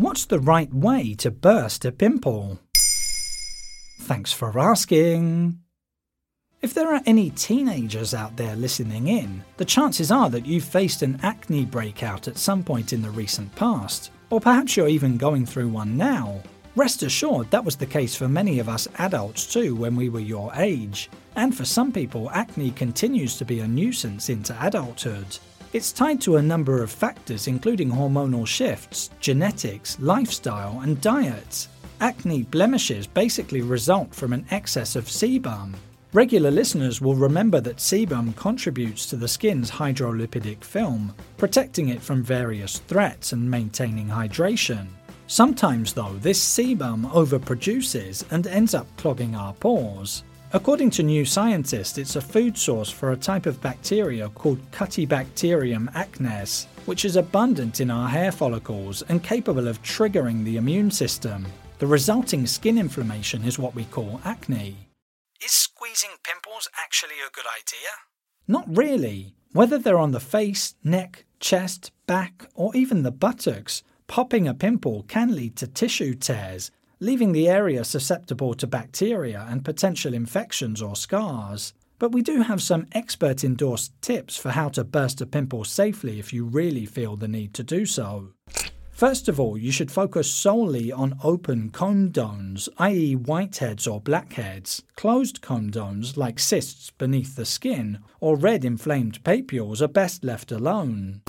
What's the right way to burst a pimple? Thanks for asking. If there are any teenagers out there listening in, the chances are that you've faced an acne breakout at some point in the recent past, or perhaps you're even going through one now. Rest assured, that was the case for many of us adults too when we were your age. And for some people, acne continues to be a nuisance into adulthood. It's tied to a number of factors, including hormonal shifts, genetics, lifestyle, and diet. Acne blemishes basically result from an excess of sebum. Regular listeners will remember that sebum contributes to the skin's hydrolipidic film, protecting it from various threats and maintaining hydration. Sometimes, though, this sebum overproduces and ends up clogging our pores. According to New Scientist, it's a food source for a type of bacteria called Cutibacterium acnes, which is abundant in our hair follicles and capable of triggering the immune system. The resulting skin inflammation is what we call acne. Is squeezing pimples actually a good idea? Not really. Whether they're on the face, neck, chest, back, or even the buttocks, popping a pimple can lead to tissue tears, leaving the area susceptible to bacteria and potential infections or scars. But we do have some expert endorsed tips for how to burst a pimple safely if you really feel the need to do so. First of all, you should focus solely on open comedones, i.e., whiteheads or blackheads. Closed comedones, like cysts beneath the skin, or red inflamed papules, are best left alone.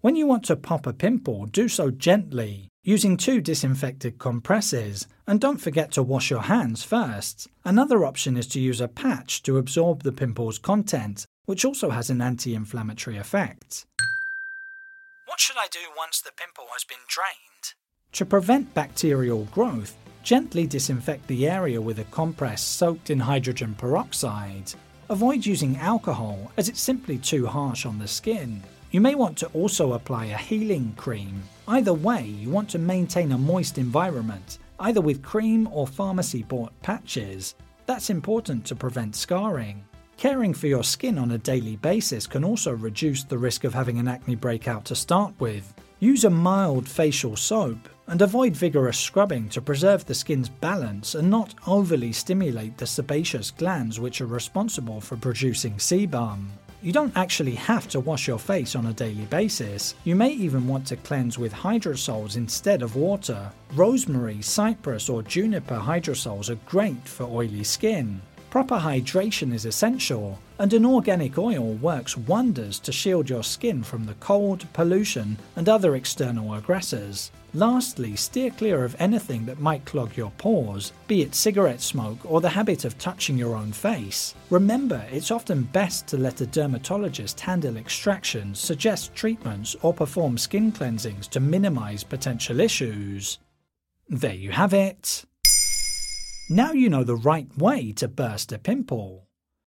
When you want to pop a pimple, do so gently, using two disinfected compresses, and don't forget to wash your hands first. Another option is to use a patch to absorb the pimple's content, which also has an anti inflammatory effect. What should I do once the pimple has been drained? To prevent bacterial growth, gently disinfect the area with a compress soaked in hydrogen peroxide. Avoid using alcohol as it's simply too harsh on the skin. You may want to also apply a healing cream. Either way, you want to maintain a moist environment, either with cream or pharmacy bought patches. That's important to prevent scarring. Caring for your skin on a daily basis can also reduce the risk of having an acne breakout to start with. Use a mild facial soap and avoid vigorous scrubbing to preserve the skin's balance and not overly stimulate the sebaceous glands which are responsible for producing sebum. You don't actually have to wash your face on a daily basis. You may even want to cleanse with hydrosols instead of water. Rosemary, cypress, or juniper hydrosols are great for oily skin. Proper hydration is essential, and an organic oil works wonders to shield your skin from the cold, pollution, and other external aggressors. Lastly, steer clear of anything that might clog your pores, be it cigarette smoke or the habit of touching your own face. Remember, it's often best to let a dermatologist handle extractions, suggest treatments, or perform skin cleansings to minimize potential issues. There you have it. Now you know the right way to burst a pimple.